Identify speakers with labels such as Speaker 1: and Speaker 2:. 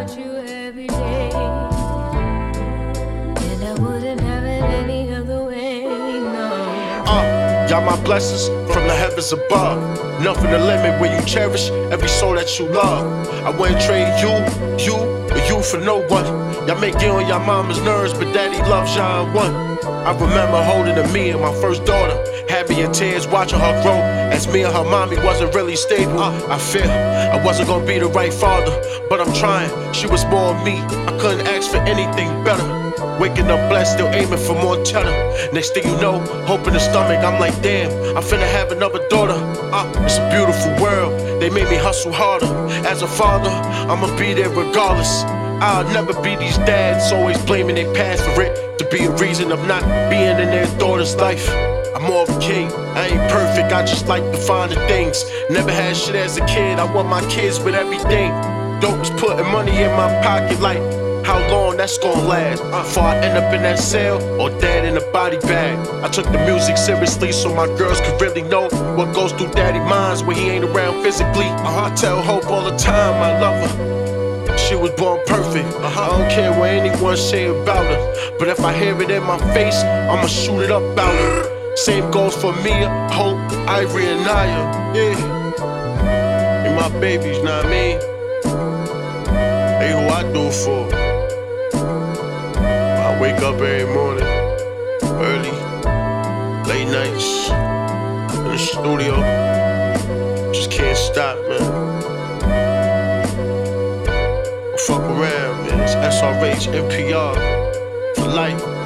Speaker 1: about you every day. And I wouldn't have it any other way.
Speaker 2: Uh, y'all my blessings from the heavens above. Nothing to limit when you cherish every soul that you love. I wouldn't trade you, you, or you for no one. Y'all may get on your mama's nerves, but daddy loves y'all one. I remember holding to me and my first daughter. Happy in tears watching her grow as me and her mommy wasn't really stable. I feel I wasn't gonna be the right father, but I'm trying. She was more me, I couldn't ask for anything better. Waking up blessed, still aiming for more cheddar. Next thing you know, hope in the stomach, I'm like, damn, I'm finna have another daughter. Uh, it's a beautiful world, they made me hustle harder. As a father, I'ma be there regardless. I'll never be these dads, always blaming their past for it to be a reason of not being in their daughter's life. I'm more of a king, I ain't perfect, I just like to find the things. Never had shit as a kid, I want my kids with everything. Dope's putting money in my pocket like how long that's gonna last? Before I end up in that cell or dead in a body bag. I took the music seriously so my girls could really know what goes through daddy minds when he ain't around physically. I tell Hope all the time I love her. She was born perfect. Uh-huh. I don't care what anyone say about her. But if I hear it in my face, I'ma shoot it up out her. Same goes for Mia, Hope, Ivory, and Naya. Yeah. And my babies, know what I mean? Hey, who I do for? I wake up every morning, early, late nights, in the studio. Just can't stop, man. Fuck around. It's SRH, NPR, for life.